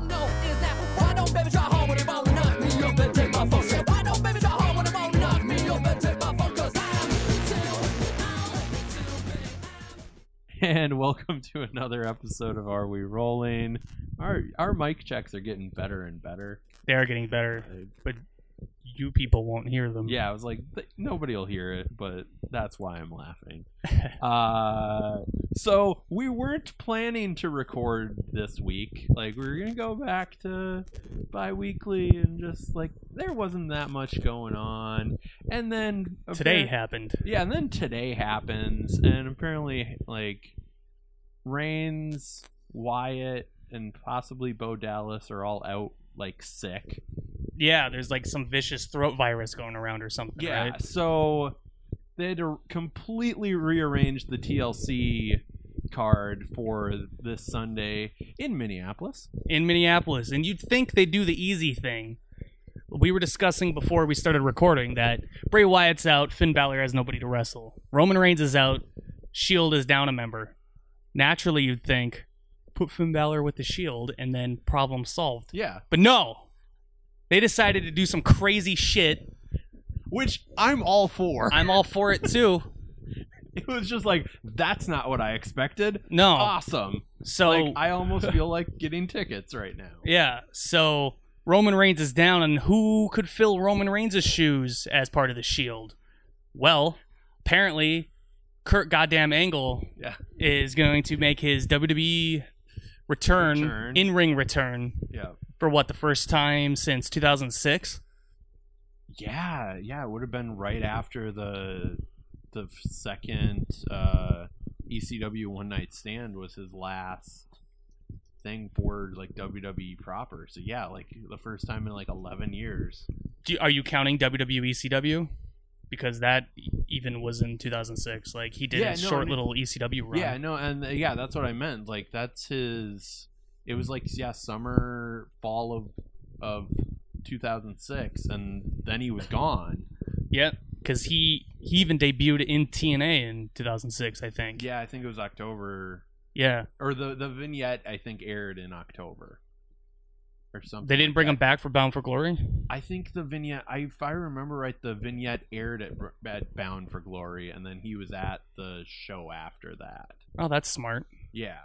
wanna know is that why don't baby try hard when they wanna knock me up and take my phone? Say, why don't baby try hard when they wanna knock me up and take my phone? Cause I'm And welcome to another episode of Are We Rolling? Our our mic checks are getting better and better. They are getting better, but you people won't hear them. Yeah, I was like, th- nobody will hear it, but that's why I'm laughing. uh, so we weren't planning to record this week. Like, we were gonna go back to bi-weekly, and just like there wasn't that much going on. And then Today happened. yeah, and then today happens, and apparently, like, Reigns, Wyatt, and possibly Bo Dallas are all out, like, sick. Yeah, there's like some vicious throat virus going around or something. Yeah, right? so they had to completely rearrange the TLC card for this Sunday in Minneapolis. in Minneapolis, and you'd think they'd do the easy thing. We were discussing before we started recording that Bray Wyatt's out, Finn Balor has nobody to wrestle, Roman Reigns is out, Shield is down a member. Naturally, you'd think put Finn Balor with the Shield and then problem solved. Yeah, But no, they decided to do some crazy shit. which I'm all for. I'm all for it too. it was just like that's not what I expected. No, Awesome. so Like I almost feel like getting tickets right now. Yeah, so Roman Reigns is down, and who could fill Roman Reigns' shoes as part of the Shield? Well, apparently, Kurt Goddamn Angle Yeah. is going to make his WWE return, Return. in ring return Yeah. For what the first time since 2006. Yeah, yeah, it would have been right after the the second uh, ECW One Night Stand was his last thing for like WWE proper. So yeah, like the first time in like eleven years. Do you, are you counting WWE ECW? Because that even was in 2006. Like he did Yeah, his no, I short mean- little ECW run. Yeah, no, and uh, yeah, that's what I meant. Like that's his. It was like yeah, summer, fall of of 2006, and then he was gone. Yep. Because he he even debuted in TNA in 2006, I think. Yeah, I think it was October, Yeah. or the the vignette I think aired in October, or something. They didn't bring that. him back for Bound for Glory. I think the vignette, I, if I remember right, the vignette aired at, at Bound for Glory, and then he was at the show after that. Oh, that's smart. Yeah,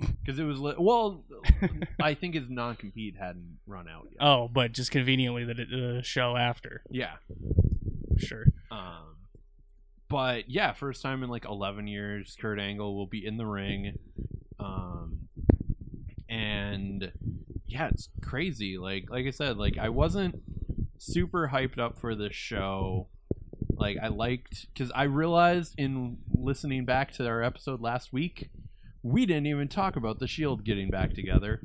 because it was li- well, I think his non compete hadn't run out yet. Oh, but just conveniently that it, the show after. Yeah, Sure. um, but yeah, first time in like eleven years, Kurt Angle will be in the ring, um, and yeah, it's crazy. Like like I said, like I wasn't super hyped up for this show. Like I liked because I realized in listening back to our episode last week, we didn't even talk about the Shield getting back together.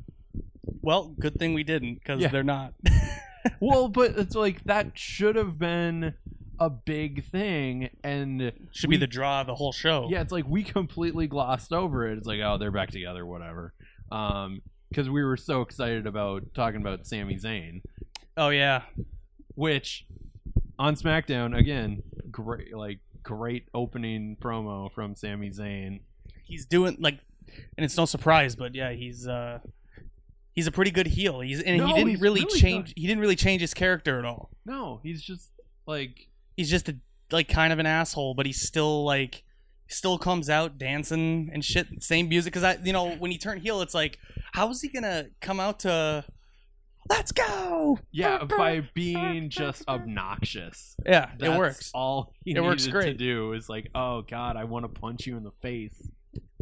Well, good thing we didn't because Yeah. they're not. well, but it's like that should have been a big thing, and Should we- be the draw of the whole show. yeah, it's like we completely glossed over it. It's like, oh, they're back together, whatever. Um, because we were so excited about talking about Sami Zayn, Oh yeah. which on SmackDown again, great, like great opening promo from Sami Zayn. He's doing like, and it's no surprise, but yeah, he's uh, he's a pretty good heel. He's and No, he didn't he's really, really change. He didn't really change his character at all. No, he's just like, He's just a like kind of an asshole, but he's still like still comes out dancing and shit. Same music because I, you know, when he turned heel, it's like, how is he gonna come out to? Let's go. yeah, by being just obnoxious. Yeah, That's it works. All he It works needed to great. do is like, oh god, I want to punch you in the face.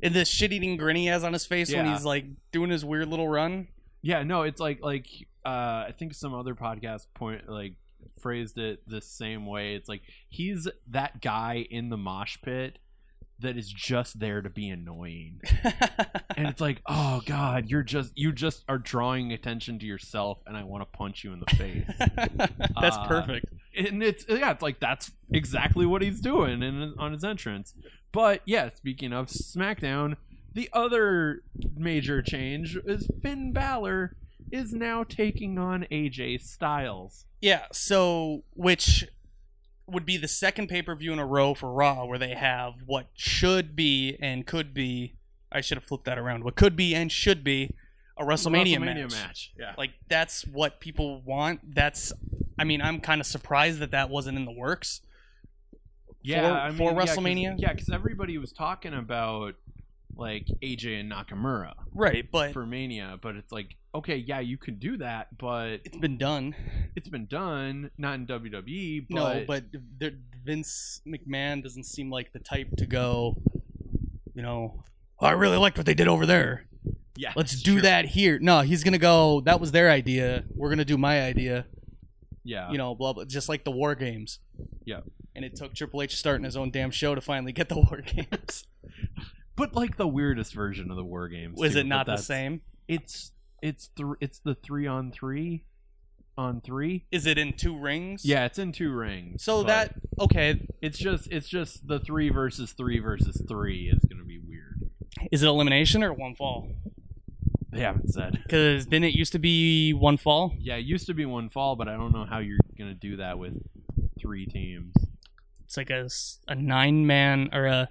And the shit-eating grin he has on his face when Yeah. he's like doing his weird little run. Yeah, no, it's like like uh I think some other podcast point like phrased it the same way. It's like he's that guy in the mosh pit that is just there to be annoying. And it's like, "Oh god, you're just you just are drawing attention to yourself and I want to punch you in the face." That's Uh, perfect. and it's yeah, it's like that's exactly what he's doing in, on his entrance. But yeah, speaking of SmackDown, the other major change is Finn Balor is now taking on AJ Styles. Yeah, so which would be the second pay-per-view in a row for Raw where they have what should be and could be I should have flipped that around. What could be and should be a WrestleMania, WrestleMania match. match. Yeah. Like that's what people want. That's I mean, I'm kind of surprised that that wasn't in the works. Yeah, for- I mean, for yeah, 'cause- WrestleMania? Yeah, because everybody was talking about like AJ and Nakamura Right, but for Mania, but it's like, okay, yeah, you can do that, but it's been done. it's been done, not in WWE. But no, but there- Vince McMahon doesn't seem like the type to go, you know, "Oh, I really liked what they did over there. yeah, Let's do true. that here. No, he's gonna go. That was their idea. We're gonna do my idea. Yeah, You know, blah blah. Just like the War Games. Yeah. And it took Triple H starting his own damn show to finally get the War Games. but like the weirdest version of the War Games. Was too, it not the same? It's it's th- it's the three on three on three. Is it in two rings? Yeah, it's in two rings. So that okay? it's just it's just the three versus three versus three is gonna be weird. Is it elimination or one fall? They haven't said. Because didn't it used to be one fall? Yeah, it used to be one fall, but I don't know how you're gonna do that with three teams. It's like a, a nine man or a.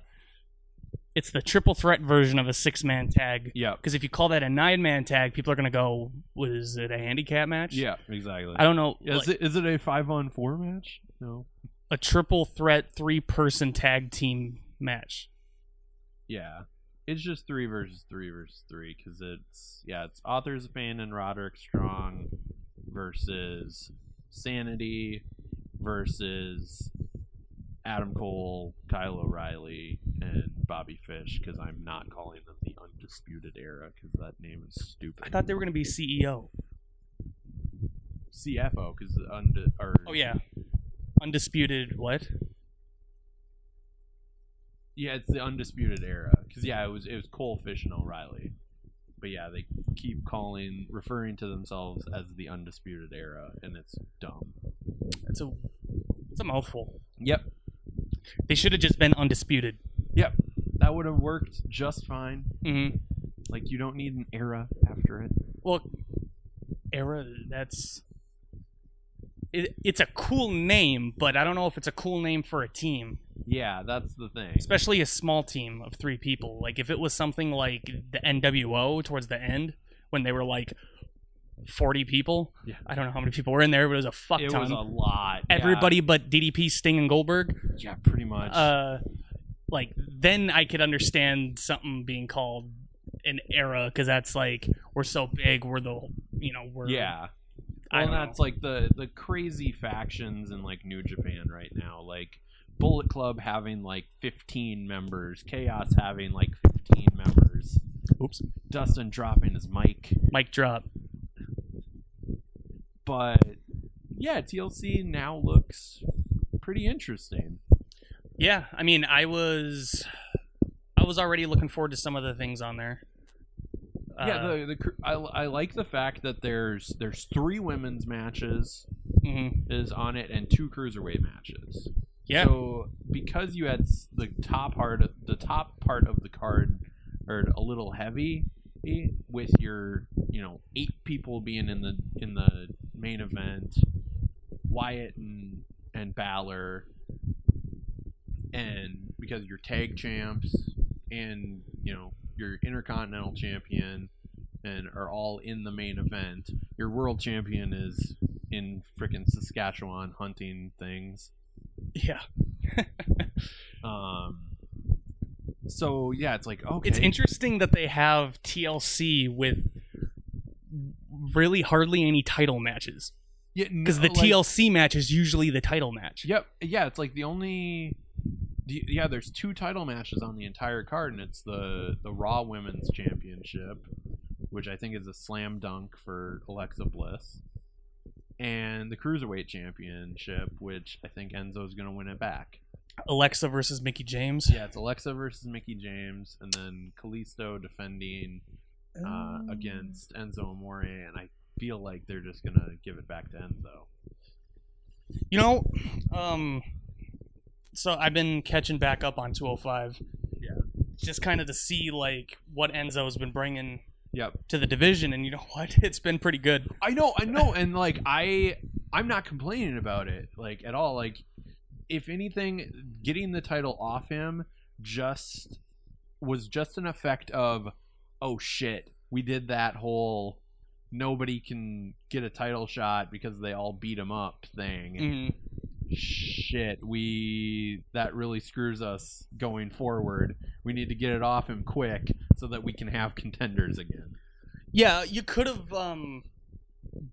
It's the triple threat version of a six man tag. Yeah, Because if you call that a nine man tag, people are gonna go, "Was it a handicap match?" yeah, exactly. I don't know. Is like, it is it a five on four match? No. a triple threat three person tag team match. Yeah, it's just three versus three versus three because it's yeah, it's Authors of Pain and Roderick Strong versus Sanity versus Adam Cole, Kyle O'Reilly, and Bobby Fish because I'm not calling them the Undisputed Era because that name is stupid. I thought they were gonna be E CEO. CFO because unde- or Oh yeah, undisputed. What? yeah, it's the Undisputed Era because yeah, it was it was Cole, Fish, and O'Reilly. But yeah, they keep calling, referring to themselves as the Undisputed Era, and it's dumb. It's a it's a mouthful. Yep. They should have just been undisputed. Yep. That would have worked just fine. Mm-hmm. Like you don't need an era after it. Well, era. That's. It, it's a cool name, but I don't know if it's a cool name for a team, Yeah, that's the thing. especially a small team of three people. Like if it was something like the NWO towards the end, when they were like forty people. Yeah. I don't know how many people were in there, but it was a fuck It ton. was a lot. Yeah. Everybody but DDP, Sting, and Goldberg. Yeah, pretty much. uh like then i could understand something being called an era because that's like we're so big we're the you know we're yeah. Well, don't that's like the the crazy factions in like New Japan right now. Like Bullet Club having like 15 members, Chaos having like 15 members, oops Dustin dropping his mic. mic drop But yeah, TLC now looks pretty interesting. yeah i mean i was i was already looking forward to some of the things on there yeah, Uh, the, the I, I like the fact that there's there's three women's matches mhm. is on it and two cruiserweight matches. yeah So because you had the top part, of, the top part of the card, are a little heavy, eh, with your you know eight people being in the in the main event, Wyatt and and Balor, and because you're tag champs and you know your intercontinental champion and are all in the main event, your world champion is in freaking Saskatchewan hunting things. yeah Um. So yeah, it's like okay, it's interesting that they have tlc with really hardly any title matches Yeah, because the TLC match is usually the title match. Yep. Yeah, it's like the only. the- Yeah, there's two title matches on the entire card, and it's the the Raw Women's Championship, which I think is a slam dunk for Alexa Bliss, and the Cruiserweight Championship, which I think Enzo's going to win it back. Alexa versus Mickie James. Yeah, it's Alexa versus Mickie James, and then Kalisto defending uh, against Enzo Amore, and I feel like they're just gonna give it back to Enzo. You know, um, so I've been catching back up on 205. Yeah. Just kind of to see like what Enzo's been bringing Yep. to the division, and you know what? It's been pretty good. I know, I know, and like I, I'm not complaining about it like at all. Like, if anything, getting the title off him just was just an effect of, oh shit, we did that whole nobody can get a title shot because they all beat him up thing. Mhm. Shit, we that really screws us going forward. We need to get it off him quick so that we can have contenders again. Yeah, you could have um,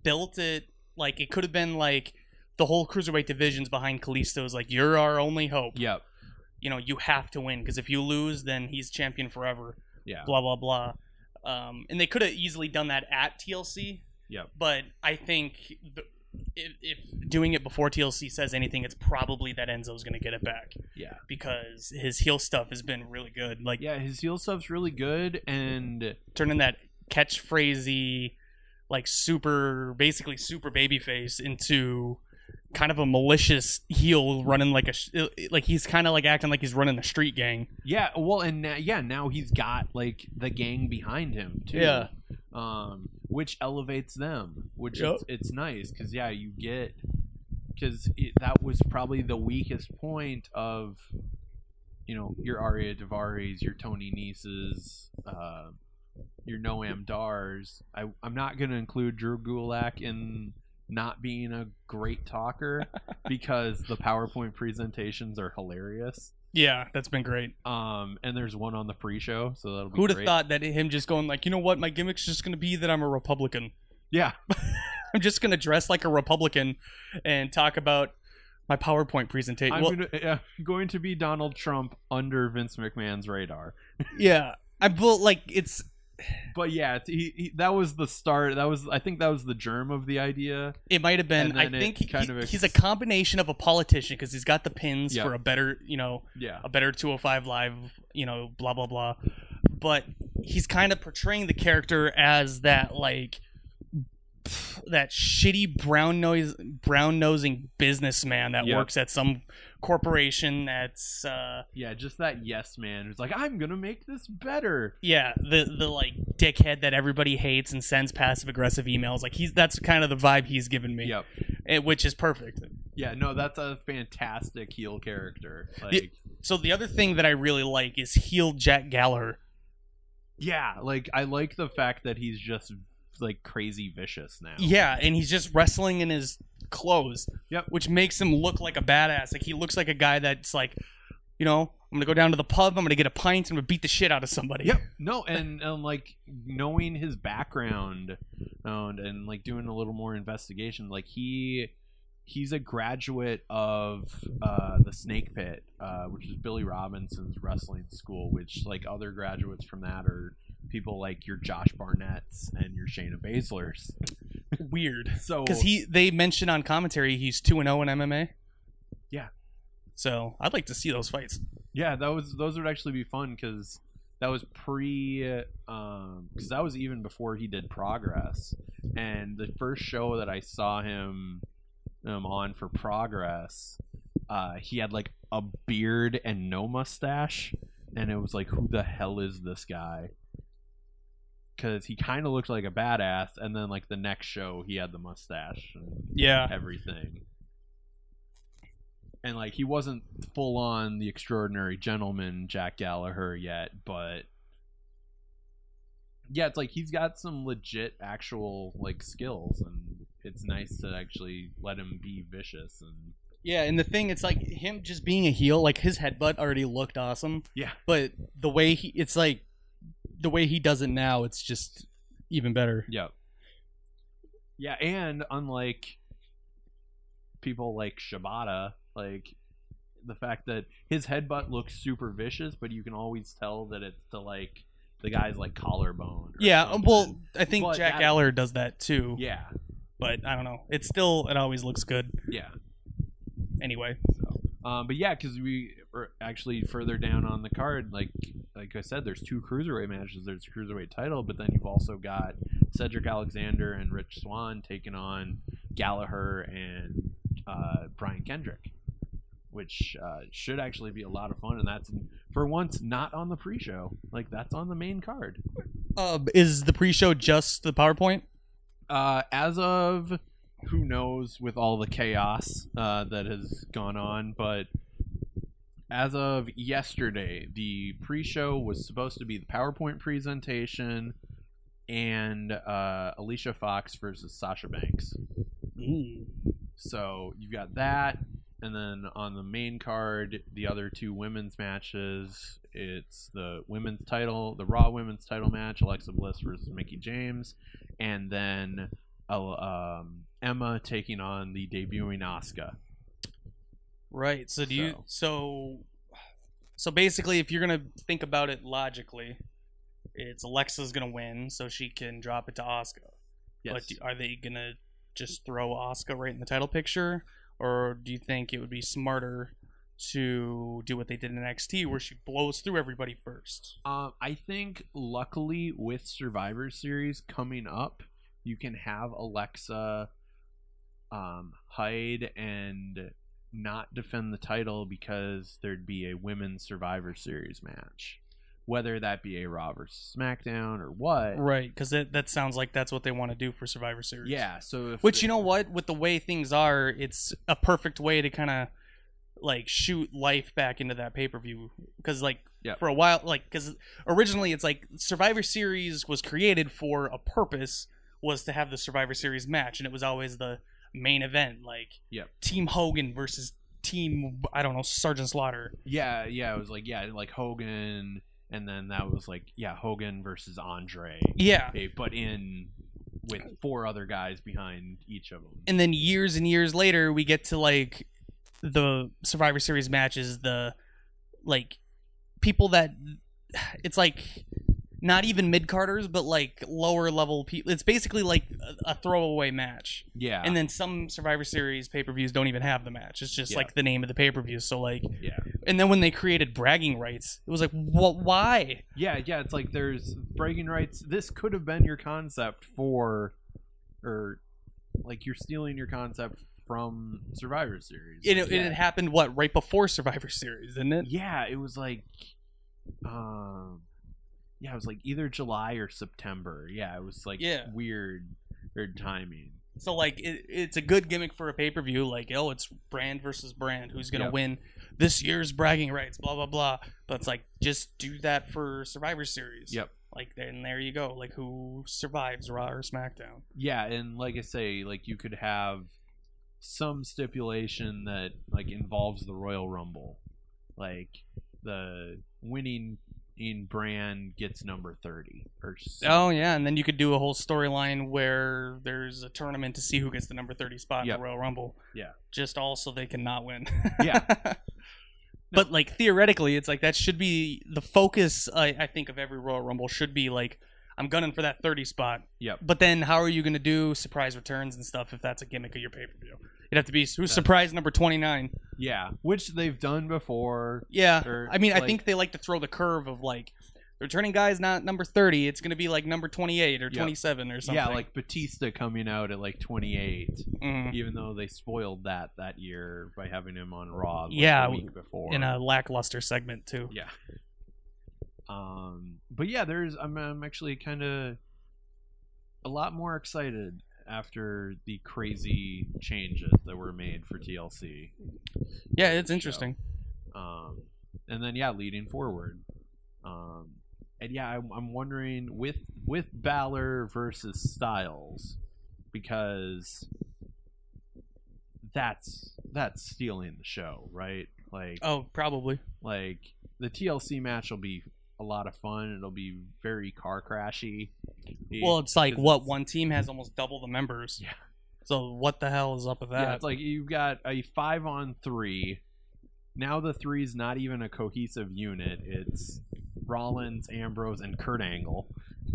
built it like it could have been like the whole cruiserweight division's behind Kalisto is like you're our only hope. Yep. You know, you have to win because if you lose, then he's champion forever. Yeah. Blah blah blah. Um, and they could have easily done that at TLC. Yep. But I think the, if, if doing it before TLC says anything, it's probably that Enzo's going to get it back Yeah. because his heel stuff has been really good. Like Yeah, his heel stuff's really good and turning that catchphrasey, like super, basically super babyface into kind of a malicious heel running like a like he's kind of like acting like he's running a street gang. Yeah, well, and now, yeah, now he's got like the gang behind him too. Yeah. um, which elevates them, which Yep. it's, it's nice because yeah, you get because that was probably the weakest point of you know your Ariya Daivaris, your Tony Neses, uh, your Noam Dars. I I'm not gonna include Drew Gulak in not being a great talker because the PowerPoint presentations are hilarious. Yeah, that's been great. Um, and there's one on the pre-show, so that'll be Who'd have thought that him just going like, you know what, my gimmick's just gonna be that I'm a Republican. Yeah, I'm just gonna dress like a Republican and talk about my PowerPoint presentation. I'm Well, gonna, yeah, going to be Donald Trump under Vince McMahon's radar. yeah, I well, like it's But yeah, he, he, that was the start. That was, I think, that was the germ of the idea. It might have been. I think he- ex- he's a combination of a politician because he's got the pins Yeah. for a better, you know, Yeah, a better 205 live, you know, blah blah blah. But he's kind of portraying the character as that like that shitty brown nose brown nosing businessman that Yeah. works at some corporation that's uh yeah, just that yes man who's like, I'm gonna make this better. yeah the the like dickhead that everybody hates and sends passive aggressive emails like he's that's kind of the vibe he's given me Yep. eh, which is perfect Yeah, no, that's a fantastic heel character. Like, Yeah. so the other thing that i really like is heel jack gallagher yeah, like I like the fact that he's just like crazy vicious now. Yeah, and he's just wrestling in his clothes. Yep. Which makes him look like a badass. Like he looks like a guy that's like, you know, I'm gonna go down to the pub. I'm gonna get a pint. and I'm gonna beat the shit out of somebody. Yep. No, and, and like knowing his background and, and like doing a little more investigation, like he he's a graduate of uh, the Snake Pit, uh, which is Billy Robinson's wrestling school. Which like other graduates from that are people like your Josh Barnett's and your Shayna Baszler's. Weird. So Because he, they mentioned on commentary he's two and zero in MMA. Yeah. So I'd like to see those fights. Yeah, that was those would actually be fun because that was pre, um, because that was even before he did Progress, and the first show that I saw him um, on for Progress, uh, he had like a beard and no mustache, and it was like, who the hell is this guy? Because he kind of looked like a badass, and then like the next show, he had the mustache and Yeah. everything. And like he wasn't full on the extraordinary gentleman Jack Gallagher yet, but yeah, it's like he's got some legit actual like skills and it's nice to actually let him be vicious and Yeah, and the thing, it's like him just being a heel. Like his headbutt already looked awesome. Yeah. But the way he, it's like the way he does it now. It's just even better. Yeah. Yeah, and unlike people like Shibata, like the fact that his headbutt looks super vicious, but you can always tell that it's to like the guy's like collarbone. Yeah. something. Well, I think But Jack Gallagher does that too. yeah, But I don't know. It still, it always looks good. yeah. Anyway. Um, but yeah, because we are actually further down on the card, like like I said, there's two cruiserweight matches. There's a cruiserweight title, but then you've also got Cedric Alexander and Rich Swann taking on Gallagher and uh, Brian Kendrick, which uh, should actually be a lot of fun. And that's for once not on the pre-show. Like that's on the main card. Uh, is the pre-show just the PowerPoint? Uh, as of who knows with all the chaos uh, that has gone on, but as of yesterday, the pre-show was supposed to be the PowerPoint presentation and uh, Alicia Fox versus Sasha Banks. Mm. So you've got that, and then on the main card, the other two women's matches. It's the women's title, the Raw women's title match, Alexa Bliss versus Mickie James, and then uh, um, Emma taking on the debuting Asuka. Right. So do you So- so so basically if you're gonna think about it logically, it's Alexa's gonna win, so she can drop it to Asuka. But do, are they gonna just throw Asuka right in the title picture, or do you think it would be smarter to do what they did in NXT, where she blows through everybody first? Um, I think luckily with Survivor Series coming up, you can have Alexa um, hide and not defend the title because there'd be a women's Survivor Series match, whether that be a Raw versus SmackDown or what. Right, because that that sounds like that's what they want to do for Survivor Series. Yeah. So if Which you know what, with the way things are, it's a perfect way to kind of like shoot life back into that pay per view. Because like Yep. for a while, like because originally it's like Survivor Series was created for a purpose, was to have the Survivor Series match, and it was always the main event, like Yep. Team Hogan versus Team I don't know Sergeant Slaughter. yeah, yeah, it was like yeah, like Hogan, and then that was like yeah, Hogan versus Andre, Yeah, but in with four other guys behind each of them. and then years and years later we get to like the survivor series matches the like people that it's like not even mid carders but like lower level people it's basically like a, a throwaway match Yeah, and then some survivor series pay-per-views don't even have the match it's just Yeah. like the name of the pay-per-view so like yeah. and then when they created bragging rights it was like what why Yeah, yeah, it's like there's bragging rights. This could have been your concept for, or like you're stealing your concept from Survivor Series. it, Like, it, yeah. it happened what right before survivor series didn't it yeah, it was like, um, yeah, it was like either July or September. Yeah, it was like Yeah. weird, weird timing. So like it, it's a good gimmick for a pay per view. Like oh, it's brand versus brand. Who's gonna Yep. win this year's bragging rights? Blah blah blah. But it's like just do that for Survivor Series. Yep. Like then there you go. Like who survives Raw or SmackDown? Yeah, and like I say, like you could have some stipulation that like involves the Royal Rumble, like the winning in brand gets number thirty or some- Oh yeah, and then you could do a whole storyline where there's a tournament to see who gets the number thirty spot Yep. in the Royal Rumble. Yeah. Just all so they can not win. Yeah. But like theoretically, it's like that should be the focus. I, I think of every Royal Rumble should be like I'm gunning for that 30 spot. Yep. But then how are you going to do surprise returns and stuff if that's a gimmick of your pay per view? It'd have to be who's surprise number 29. Yeah, which they've done before. Yeah. Or, I mean, I think they like to throw the curve of like the returning guy is not number 30. It's going to be like number 28 or Yep. 27 or something. Yeah, like Batista coming out at like 28, Mhm. even though they spoiled that that year by having him on Raw. Like, Yeah, the week before. in a lackluster segment too. yeah. Um, but yeah, there's I'm I'm actually kind of a lot more excited after the crazy changes that were made for TLC. Yeah, it's interesting. Um, and then yeah, leading forward. Um, and yeah, I'm, I'm wondering with with Balor versus Styles because that's that's stealing the show, right? Like Oh, probably. like the TLC match will be a lot of fun. It'll be very car crashy. Well, it's like what one team has almost double the members. Yeah. So what the hell is up with that? Yeah, it's like you've got a five on three. Now the three is not even a cohesive unit. It's Rollins, Ambrose, and Kurt Angle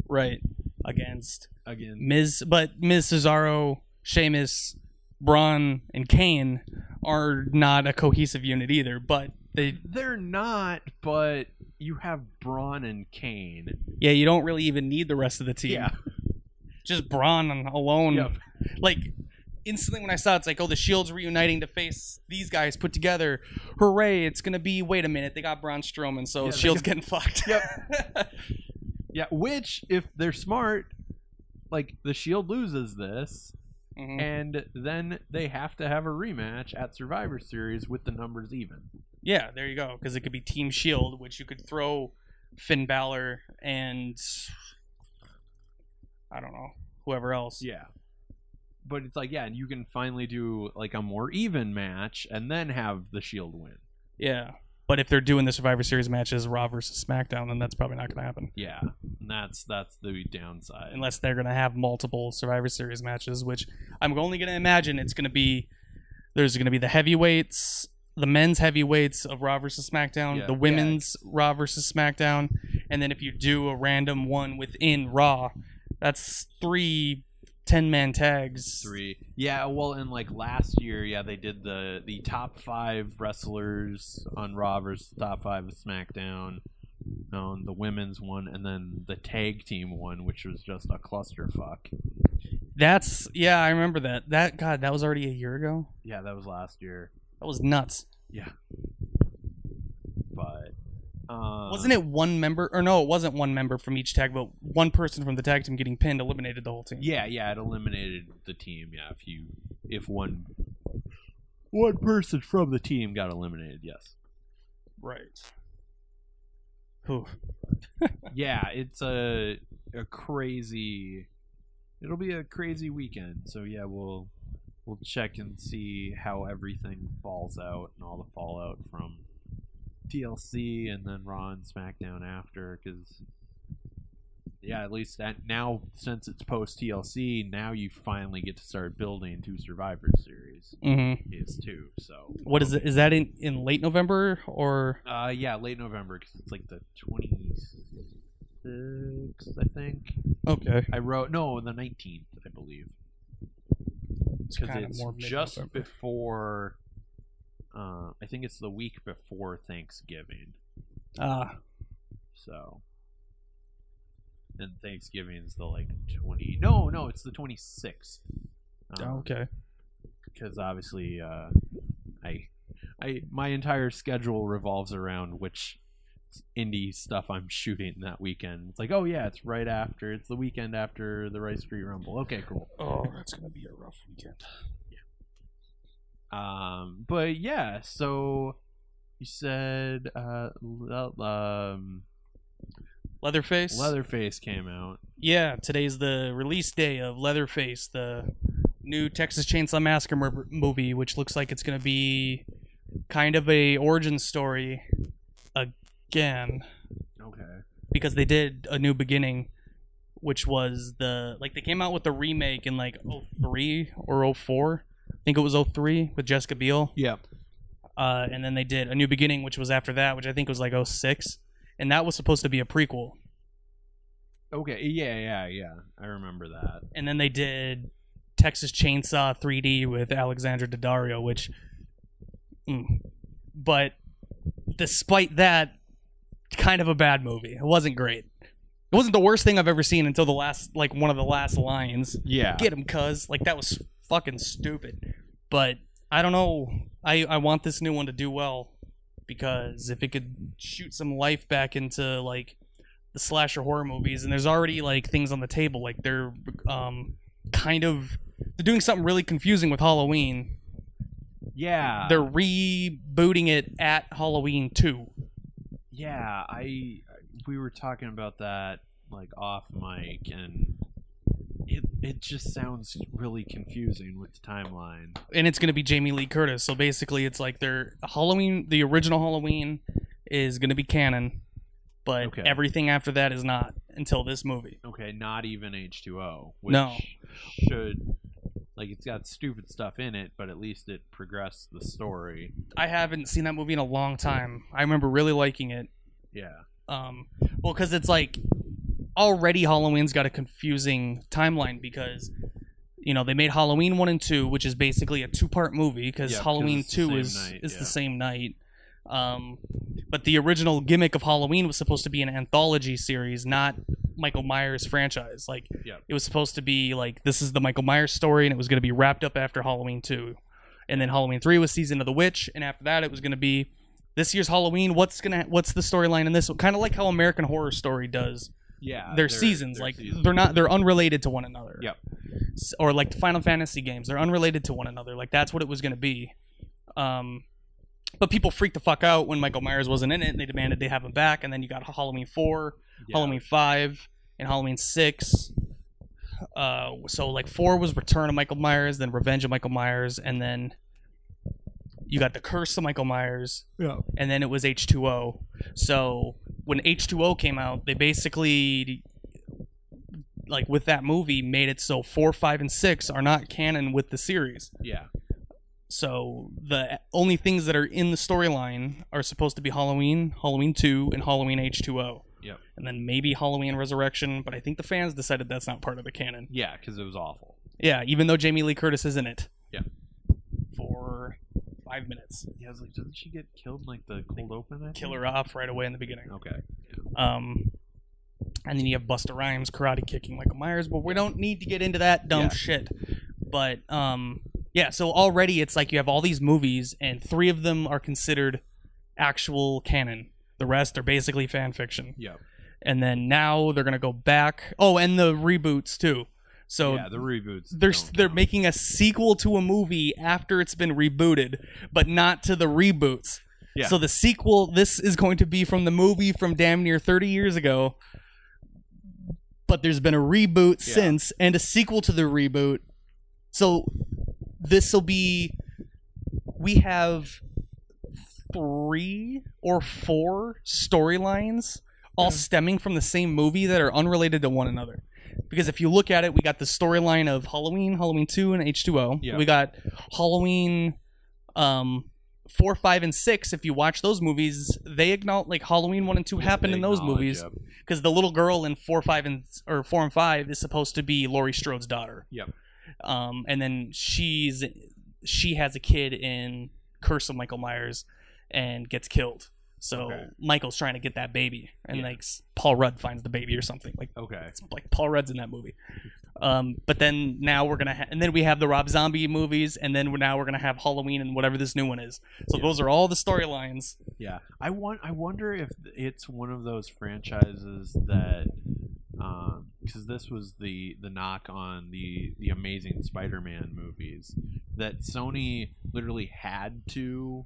right against again. Miz, but Miz Cesaro, Sheamus, Braun, and Kane are not a cohesive unit either. But they, They're not, but you have Braun and Kane. yeah, you don't really even need the rest of the team. Yeah. just Braun alone. Yep. Like instantly when I saw it, it's like, oh, the Shield's reuniting to face these guys put together. Hooray! It's gonna be. Wait a minute, they got Braun Strowman, so Yeah, Shield's got- getting fucked. Yep. Yeah, which if they're smart, like the Shield loses this, Mhm. and then they have to have a rematch at Survivor Series with the numbers even. Yeah, there you go. Because it could be Team Shield, which you could throw Finn Balor and I don't know whoever else. Yeah. But it's like, yeah, and you can finally do like a more even match and then have the Shield win. Yeah. But if they're doing the Survivor Series matches Raw versus SmackDown, then that's probably not going to happen. Yeah, and that's that's the downside. Unless they're going to have multiple Survivor Series matches, which I'm only going to imagine it's going to be. There's going to be the heavyweights, the men's heavyweights of Raw versus SmackDown, Yeah. the women's Raw versus SmackDown, and then if you do a random one within Raw, that's three 10 man tags. three. Yeah, well, in like last year, yeah, they did the the top five wrestlers on Raw versus top five of SmackDown. Um, the women's one, and then the tag team one, which was just a clusterfuck. That's yeah, I remember that. That God, that was already a year ago. Yeah, that was last year. That was nuts. Yeah. But uh, Wasn't it one member or no, it wasn't one member from each tag, but one person from the tag team getting pinned eliminated the whole team. Yeah, yeah, it eliminated the team. Yeah, if you if one one person from the team got eliminated, yes. Right. Whew. yeah, it's a a crazy. It'll be a crazy weekend. So yeah, we'll we'll check and see how everything falls out and all the fallout from TLC and then Raw and SmackDown after. Because yeah, at least that now since it's post TLC, now you finally get to start building to Survivor Series Mm-hmm. is too. So What is it? Is that in, in late November or Uh, yeah, late November because it's like the twenty sixth, I think. okay? I wrote no, the nineteenth, I believe, because it's just before. Uh, I think it's the week before Thanksgiving. Ah, So, and Thanksgiving's the like twenty. No, no, it's the twenty sixth. oh, okay. because obviously uh, I I my entire schedule revolves around which indie stuff I'm shooting that weekend. It's like, oh yeah, it's right after. It's the weekend after the Rice Street Rumble. Okay, cool. Oh, that's gonna be a rough weekend. Yeah. Um, but yeah, so you said uh, um, Leatherface. Leatherface came out. Yeah, today's the release day of Leatherface, the new Texas Chainsaw Massacre movie, which looks like it's gonna be kind of a origin story again. Okay. because they did a new beginning which was the like they came out with the remake in like 03 or 04 i think it was 03 with jessica biel Yeah. uh, and then they did a new beginning which was after that which i think was like 06 and that was supposed to be a prequel Okay. Yeah. Yeah. Yeah. I remember that. and then they did texas chainsaw 3d with alexandra daddario which mm. but despite that kind of a bad movie. It wasn't great. It wasn't the worst thing i've ever seen until the last like one of the last lines. Yeah. get him cuz. Like that was fucking stupid. But i don't know. I i want this new one to do well because if it could shoot some life back into like the slasher horror movies and there's already like things on the table like they're um kind of they're doing something really confusing with halloween. Yeah. they're rebooting it at halloween 2 Yeah, I we were talking about that like off mic and it it just sounds really confusing with the timeline. and it's going to be Jamie Lee Curtis. So basically, it's like their Halloween, the original Halloween, is going to be canon, but Okay. everything after that is not until this movie. Okay, not even H2O, which No. should like it's got stupid stuff in it, but at least it progressed the story. I haven't seen that movie in a long time. I remember really liking it. Yeah. Um, well, because it's like already Halloween's got a confusing timeline because. You know, they made Halloween one and two, which is basically a two-part movie because Yeah, Halloween two is night, is yeah. the same night. Um, but the original gimmick of Halloween was supposed to be an anthology series, not Michael Myers franchise. Like Yeah. it was supposed to be like this is the Michael Myers story, and it was going to be wrapped up after Halloween two, and then Halloween three was season of the witch, and after that it was going to be this year's Halloween. What's gonna what's the storyline in this? Kind of like how American Horror Story does Yeah. their seasons. like seasons. they're not they're unrelated to one another. Yep. Or like the Final Fantasy games, they're unrelated to one another. Like that's what it was going to be. Um, but people freaked the fuck out when Michael Myers wasn't in it. and They demanded they have him back, and then you got Halloween four, Yeah. Halloween five, and Halloween six. uh, so like four was Return of Michael Myers, then Revenge of Michael Myers, and then you got the Curse of Michael Myers, Yeah. and then it was H2O. So when H2O came out, they basically like with that movie made it so 4, 5 and 6 are not canon with the series. Yeah. So the only things that are in the storyline are supposed to be Halloween, Halloween 2 and Halloween H2O. Yep. And then maybe Halloween Resurrection, but I think the fans decided that's not part of the canon. Yeah, because it was awful. Yeah, even though Jamie Lee Curtis is in it. Yeah. For 5 minutes. Yeah, I was like, doesn't she get killed in like the cold open? I Kill think? her off right away in the beginning. Okay. Um, and then you have Busta Rhymes karate kicking Michael Myers, but we don't need to get into that dumb Yeah. shit. But um, yeah, so already it's like you have all these movies, and three of them are considered actual canon. The rest are basically fan fiction. Yeah. And then now they're gonna go back. Oh, and the reboots too. So yeah, the reboots. they're they're count. making a sequel to a movie after it's been rebooted, but not to the reboots. Yeah. So the sequel, this is going to be from the movie from damn near 30 years ago. But there's been a reboot Yeah. since and a sequel to the reboot. So this will be we have three or four storylines all stemming from the same movie that are unrelated to one another. Because if you look at it, we got the storyline of Halloween, Halloween 2 and H2O. Yeah. We got Halloween um 4, 5 and 6 if you watch those movies, they acknowledge like Halloween 1 and 2 Yeah, happened in those movies Yep. because the little girl in 4, 5 and or 4 and 5 is supposed to be Laurie Strode's daughter. Yep. Um and then she's she has a kid in Curse of Michael Myers and gets killed. So Okay. Michael's trying to get that baby, and Yeah. like Paul Rudd finds the baby or something. Like Okay. it's like Paul Rudd's in that movie. Um, but then now we're gonna ha- and then we have the Rob Zombie movies, and then we're now we're gonna have Halloween and whatever this new one is. So Yeah. those are all the storylines. Yeah, I want. I wonder if it's one of those franchises that, Um, because this was the the knock on the the Amazing Spider-Man movies, that Sony literally had to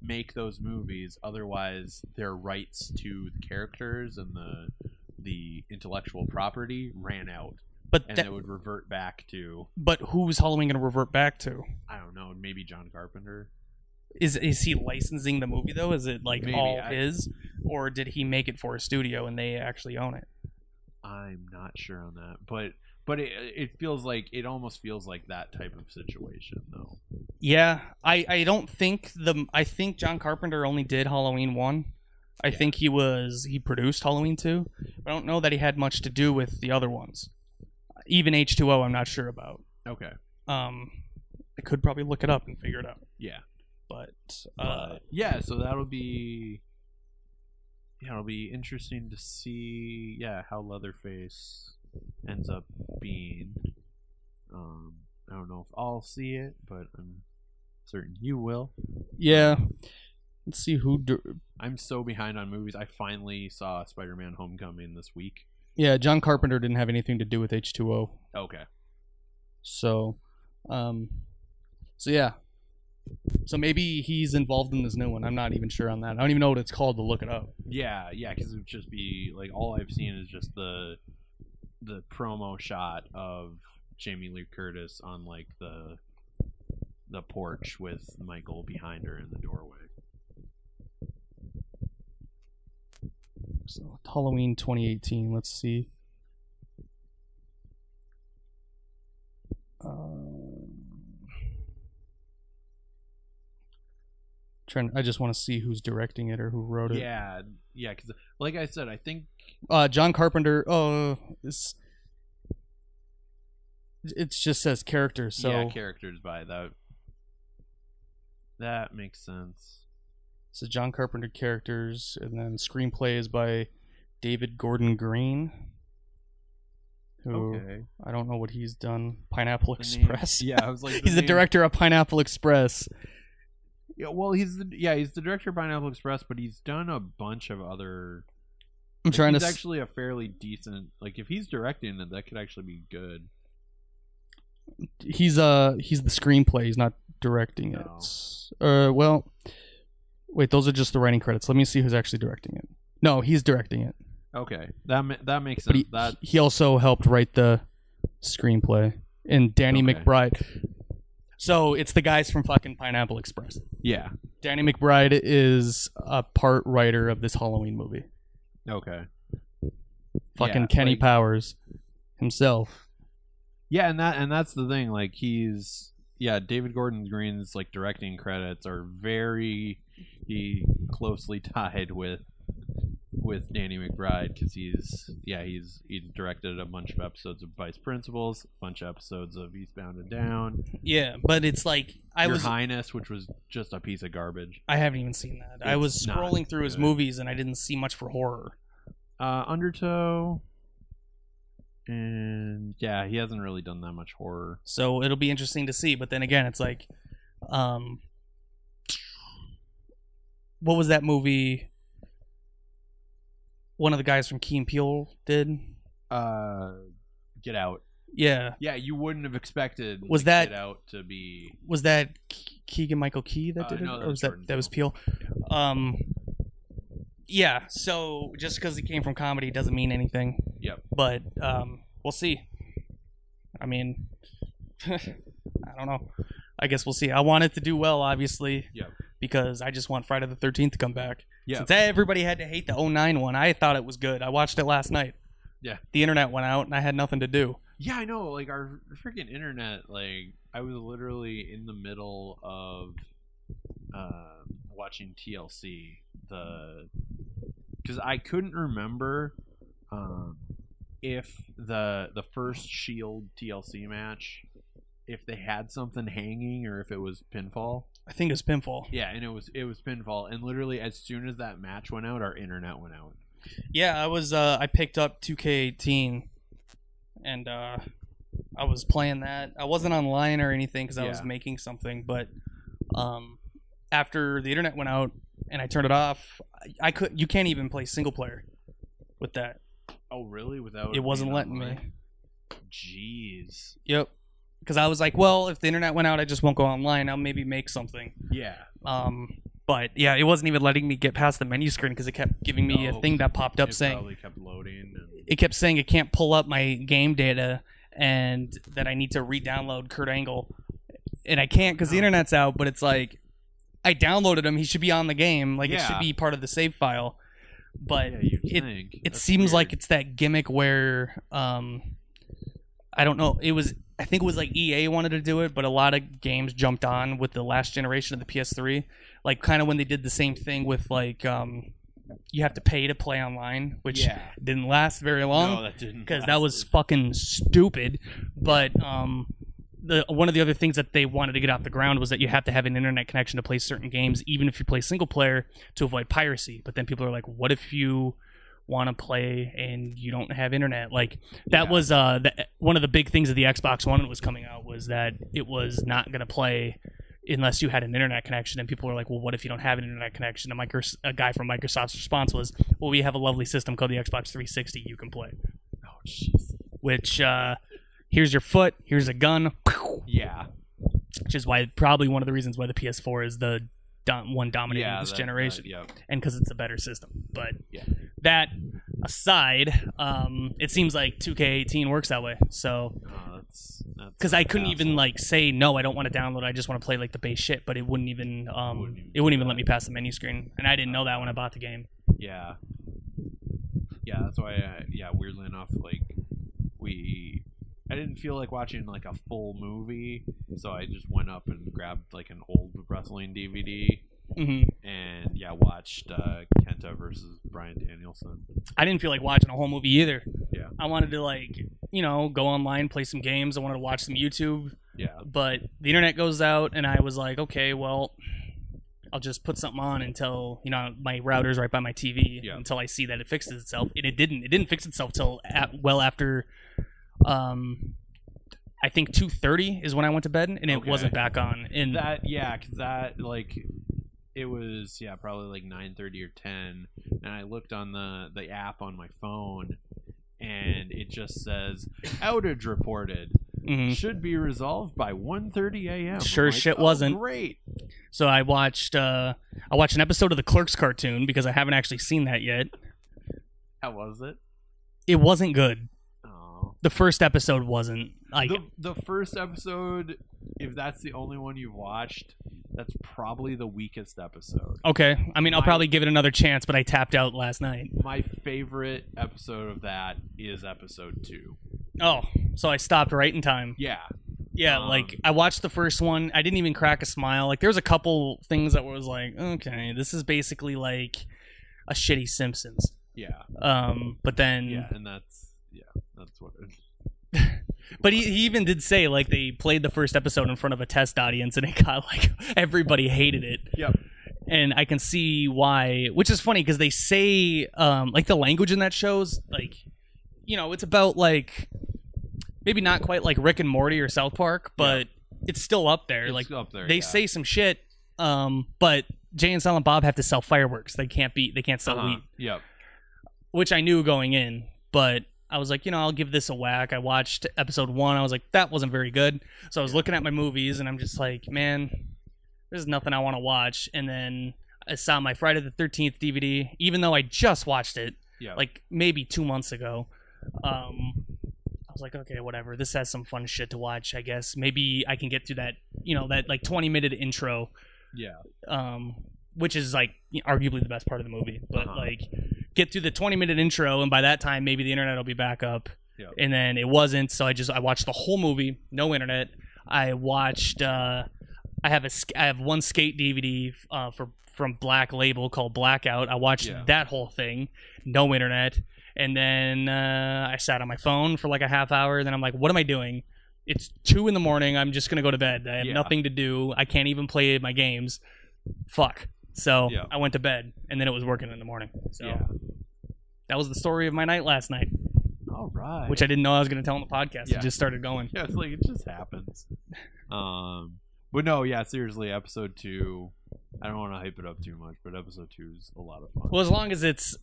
make those movies, otherwise their rights to the characters and the the intellectual property ran out, But and that, it would revert back to but who's Halloween gonna revert back to? I don't know, maybe John Carpenter. Is is he licensing the movie though? Is it like Maybe, all I- his, or did he make it for a studio and they actually own it? I'm not sure on that, but but it it feels like it almost feels like that type of situation though. Yeah, I I don't think the I think John Carpenter only did Halloween one. I Yeah. think he was he produced Halloween two. I don't know that he had much to do with the other ones. Even H two O, I'm not sure about. Okay. Um, I could probably look it up and figure it out. Yeah. But uh, But yeah, so that'll be yeah, it'll be interesting to see yeah how Leatherface ends up being. Um, I don't know if I'll see it, but I'm certain you will. yeah, let's see who. Di- I'm so behind on movies. I finally saw Spider-Man: Homecoming this week. yeah, John Carpenter didn't have anything to do with H two O. Okay. So, um, so yeah. So maybe he's involved in this new one. I'm not even sure on that. I don't even know what it's called to look it up. Yeah, yeah, because it would just be like all I've seen is just the the promo shot of Jamie Lee Curtis on like the the porch with Michael behind her in the doorway. So Halloween 2018. Let's see. Um, trying. I just want to see who's directing it or who wrote it. Yeah, yeah, because like I said, I think Uh, John Carpenter. Oh, it's it just says characters. So yeah, characters by that. That makes sense. so John Carpenter characters, and then screenplay is by David Gordon Green. Who Okay. I don't know what he's done. Pineapple The name- Express. yeah, I was like, he's the name- director of Pineapple Express. Yeah, well, he's the yeah he's the director of Pineapple Express, but he's done a bunch of other. I'm like, trying to. He's s- actually a fairly decent. Like if he's directing it, that could actually be good. he's uh he's the screenplay. He's not directing it. Uh, well, wait. Those are just the writing credits. Let me see who's actually directing it. No, he's directing it. Okay, that ma- that makes But sense. he, that he also helped write the screenplay, and Danny Okay. McBride. So it's the guys from fucking Pineapple Express. Yeah. Danny McBride is a part writer of this Halloween movie. Okay. Fucking Yeah, Kenny like- Powers himself. Yeah, and that and that's the thing. Like he's yeah, David Gordon Green's like directing credits are very he closely tied with with Danny McBride because he's yeah he's he directed a bunch of episodes of Vice Principals, a bunch of episodes of Eastbound and Down, Yeah, but it's like I Your was Highness, which was just a piece of garbage. I haven't even seen that. I It's was not scrolling through his good. movies and I didn't see much for horror. Uh, Undertow, and yeah, he hasn't really done that much horror. So it'll be interesting to see. But then again, it's like, um, what was that movie? One of the guys from Key and Peele did. Uh, Get Out. Yeah, Yeah, you wouldn't have expected Was that- Get Out to be was that Keegan Michael Key that Uh, did it, no, that or was was that Jordan that was Peele? Um, yeah. So just because he came from comedy doesn't mean anything. Yep. But um, we'll see. I mean, I don't know. I guess we'll see. I want it to do well, obviously. Yep. Because I just want Friday the Thirteenth to come back. Yeah. Since everybody had to hate the 09 one, I thought it was good. I watched it last night. Yeah. The internet went out and I had nothing to do. Yeah, I know. Like our freaking internet. Like I was literally in the middle of uh, watching TLC. The because I couldn't remember um, if the the first Shield TLC match if they had something hanging or if it was pinfall. I think it was pinfall. Yeah, and it was it was pinfall. And literally as soon as that match went out, our internet went out. Yeah, I was. Uh, I picked up 2K18, and uh, I was playing that. I wasn't online or anything because I was making something. But um, after the internet went out and I turned it off, I, I could. You can't even play single player with that. Oh, really? Without It wasn't letting me. Jeez. Yep. Because I was like, well, if the internet went out, I just won't go online. I'll maybe make something. Yeah. Um, but yeah, it wasn't even letting me get past the menu screen because it kept giving me a thing that popped up saying probably kept loading. And, it kept saying it can't pull up my game data and that I need to re-download Kurt Angle, and I can't because the internet's out. But it's like I downloaded him; he should be on the game. Like it should be part of the save file. But yeah, it think. it That's seems weird. like it's that gimmick where um I don't know. It was I think it was like EA wanted to do it, but a lot of games jumped on with the last generation of the PS3. Like kind of when they did the same thing with like um you have to pay to play online, which yeah. didn't last very long no, that didn't. because that was fucking stupid. But um, the one of the other things that they wanted to get off the ground was that you have to have an internet connection to play certain games, even if you play single player, to avoid piracy. But then people are like, what if you want to play and you don't have internet? Like that Yeah. was uh the, one of the big things of the Xbox One was coming out was that it was not gonna play. Unless you had an internet connection, and people were like, "Well, what if you don't have an internet connection?" And Microsoft, a guy from Microsoft's response was, "Well, we have a lovely system called the Xbox 360. You can play." Oh, jeez. which uh here's your foot, here's a gun, Yeah. which is why probably one of the reasons why the PS4 is the dom- one dominating Yeah. this that- generation, that- and because it's a better system. But Yeah. that aside, um, it seems like 2K18 works that way. So Oh, because I couldn't even like say no, I don't want to download. I just want to play like the base shit, but it wouldn't even um Wouldn't even it wouldn't even let me pass the menu screen, and I didn't know that when I bought the game. Yeah. Yeah, that's why. I, yeah, weirdly enough, like we, I didn't feel like watching like a full movie, so I just went up and grabbed like an old wrestling DVD hmm and yeah, watched uh, Kenta versus Bryan Danielson. I didn't feel like watching a whole movie either. Yeah. I wanted to like you know go online, play some games. I wanted to watch some YouTube. Yeah. but the internet goes out and i was like okay well i'll just put something on until you know my router's right by my tv Yeah. until i see that it fixes itself and it didn't it didn't fix itself till at, well after um i think 2.30 is when i went to bed and it Okay. wasn't back on and That yeah, 'cause that like it was yeah probably like nine thirty or ten, and I looked on the the app on my phone, and it just says outage reported. Mhm. should be resolved by 1.30 a.m. Sure like, shit "Oh, wasn't." Great. so i watched uh i watched an episode of the clerks cartoon because i haven't actually seen that yet How was it? it wasn't good The first episode wasn't like the, the first episode, if that's the only one you've watched, that's probably the weakest episode. okay. I mean, I'll My- probably give it another chance, but I tapped out last night. My favorite episode of that is episode two. Oh, so I stopped right in time. Yeah, Yeah, Um, like I watched the first one. I didn't even crack a smile. Like there was a couple things that was like, okay, this is basically like a shitty Simpsons. yeah, Um, but then, yeah, and that's what. It, but he, he even did say like they played the first episode in front of a test audience and it got like everybody hated it. Yep. And I can see why, which is funny because they say um like the language in that shows like, you know, it's about like maybe not quite like Rick and Morty or South Park, but it's still up there. It's like up there. they yeah. say some shit um but jay and silent bob have to sell fireworks they can't be they can't sell Uh-huh. weed Yep. which i knew going in but i was like you know i'll give this a whack i watched episode one i was like that wasn't very good so i was looking at my movies and i'm just like man there's nothing i want to watch and then i saw my friday the 13th dvd even though i just watched it Yeah. like maybe two months ago. Um, I was like, okay, whatever. This has some fun shit to watch. I guess maybe I can get through that, you know, that like twenty minute intro, yeah. um, which is like arguably the best part of the movie. But Uh-huh. like, get through the twenty minute intro, and by that time, maybe the internet will be back up. Yep. And then it wasn't, so I just I watched the whole movie, no internet. I watched. Uh, I have a I have one skate DVD uh, for from Black Label called Blackout. I watched Yeah. that whole thing, no internet, and then uh, I sat on my phone for like a half hour. Then I'm like, what am I doing? It's two in the morning. I'm just gonna go to bed. I have Yeah. nothing to do. I can't even play my games. Fuck. So Yeah. I went to bed, and then it was working in the morning. So Yeah. that was the story of my night last night, All right. which I didn't know I was gonna tell on the podcast. Yeah. It just started going. yeah, it's like it just happens. Um, but no, yeah, seriously, episode two. I don't want to hype it up too much, but episode two is a lot of fun. Well, as long as it's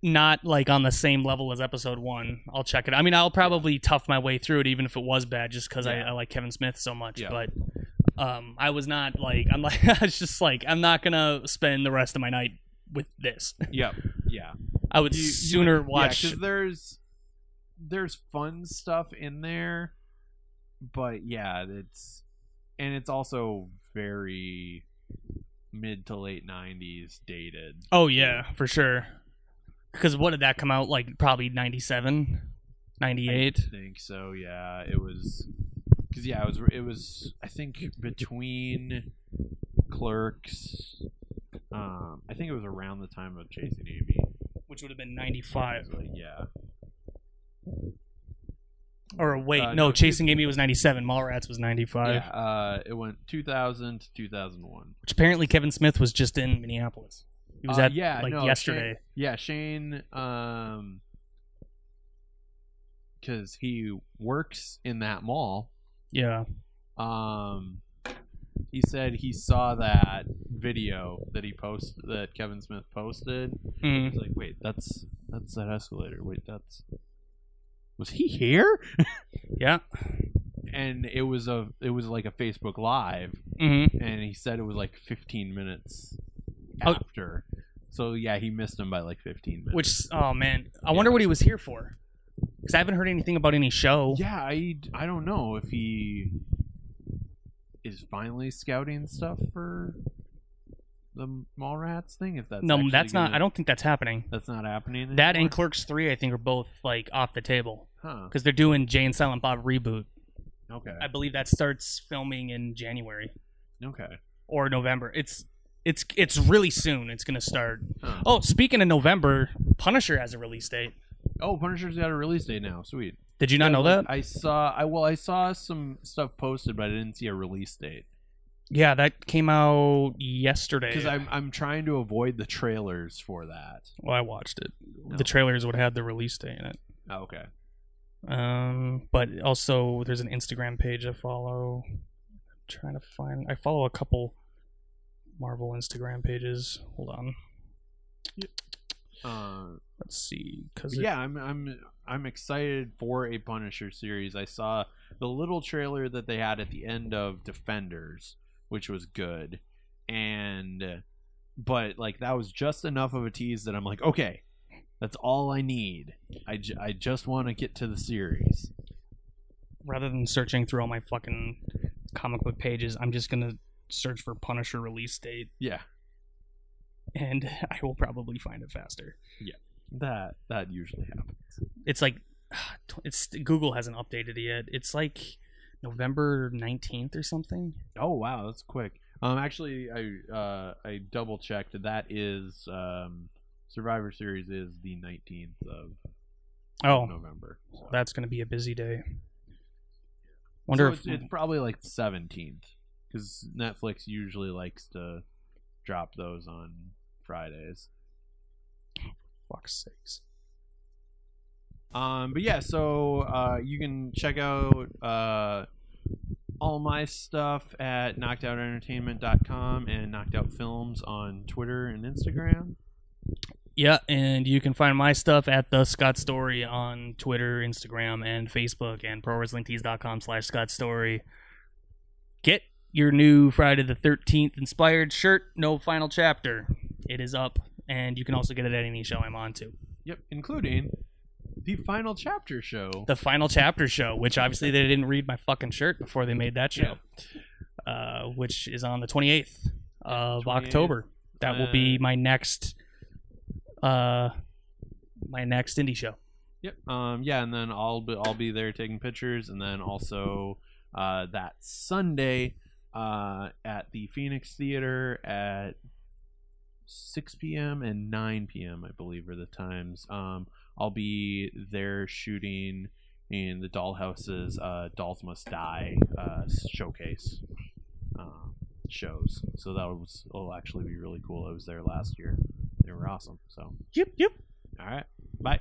not like on the same level as episode one, I'll check it. I mean, I'll probably tough my way through it, even if it was bad, just because I, I like Kevin Smith so much. Yeah. But um, I was not like I'm like I was just like I'm not gonna spend the rest of my night with this. yep. Yeah. I would You- you- sooner yeah, watch. 'cause there's there's fun stuff in there, but yeah, it's and it's also very mid to late '90s dated. oh yeah, for sure. Because what did that come out like? Probably 97, 98. I think so. Yeah, it was because yeah, it was it was I think between Clerks. Um, I think it was around the time of Chasing Amy. which would have been 95. Like, yeah. Or wait, Uh, no, no, Chasing Amy was 97. Mallrats was 95. Yeah. Uh, it went 2000 to 2001. Which apparently Kevin Smith was just in Minneapolis. He was Uh, at yeah, like no, yesterday. Shane, yeah, Shane. Um, because he works in that mall. Yeah. Um, he said he saw that video that he posted that Kevin Smith posted. Mhm. He's like, wait, that's that's that escalator. Wait, that's was he here? Yeah. And it was a it was like a Facebook Live, hmm and he said it was like 15 minutes Oh. after. So yeah, he missed him by like 15 minutes. Which, oh man, I wonder what he was here for. Because I haven't heard anything about any show. yeah, I I don't know if he is finally scouting stuff for the Mallrats thing. If that's no, that's not. gonna- I don't think that's happening. That's not happening. That and? Clerks Three, I think, are both like off the table huh? because they're doing Jay and Silent Bob reboot. Okay. I believe that starts filming in January Okay. or November. It's it's it's really soon. It's gonna start. Huh. Oh, speaking of November, Punisher has a release date. Oh, Punisher's got a release date now. Sweet. Did you not know that? I saw. I well, I saw some stuff posted, but I didn't see a release date Yeah, that came out yesterday. because I'm I'm trying to avoid the trailers for that. well, I watched it. No. The trailers would have had the release date in it. Oh, okay. Um, but also there's an Instagram page I follow. I'm trying to find. I follow a couple Marvel Instagram pages. Hold on. Uh, Let's see. Cause but it- yeah, I'm I'm I'm excited for a Punisher series. I saw the little trailer that they had at the end of Defenders, which was good, and but like that was just enough of a tease that I'm like, okay, that's all I need. I, I just want to get to the series. rather than searching through all my fucking comic book pages, I'm just gonna search for Punisher release date, Yeah, and I will probably find it faster. Yeah, that that usually happens. It's like it's Google hasn't updated it yet. It's like November 19th or something. Oh wow, that's quick. Um, actually, I uh I double checked. That is um Survivor Series is the nineteenth of Oh, November. So, that's gonna be a busy day. Wonder so if it's, it's probably like the seventeenth because Netflix usually likes to drop those on Fridays. fuck's sakes. Um, but yeah, so uh, you can check out uh, all my stuff at knockedoutentertainment.com and knocked out films on Twitter and Instagram. Yeah, and you can find my stuff at the Scott Story on Twitter, Instagram, and Facebook, and ProWrestlingTees.com slash Scott Story. Get your new Friday the 13th inspired shirt, no final chapter. It is up, and you can also get it at any show I'm on to. Yep, including the final chapter show. The final chapter show, which obviously they didn't read my fucking shirt before they made that show, uh, which is on the 28th of 28th. October. That will be Uh, my next, uh, my next indie show. Yep. Um. Yeah, and then I'll be I'll be there taking pictures, and then also uh, that Sunday uh, at the Phoenix Theater at 6 p.m. and 9 p.m. I believe are the times. Um. I'll be there shooting in the Dollhouse's uh, Dolls Must Die uh, showcase uh, shows. So that was will actually be really cool. I was there last year. They were awesome. So Yep, yep. all right. Bye.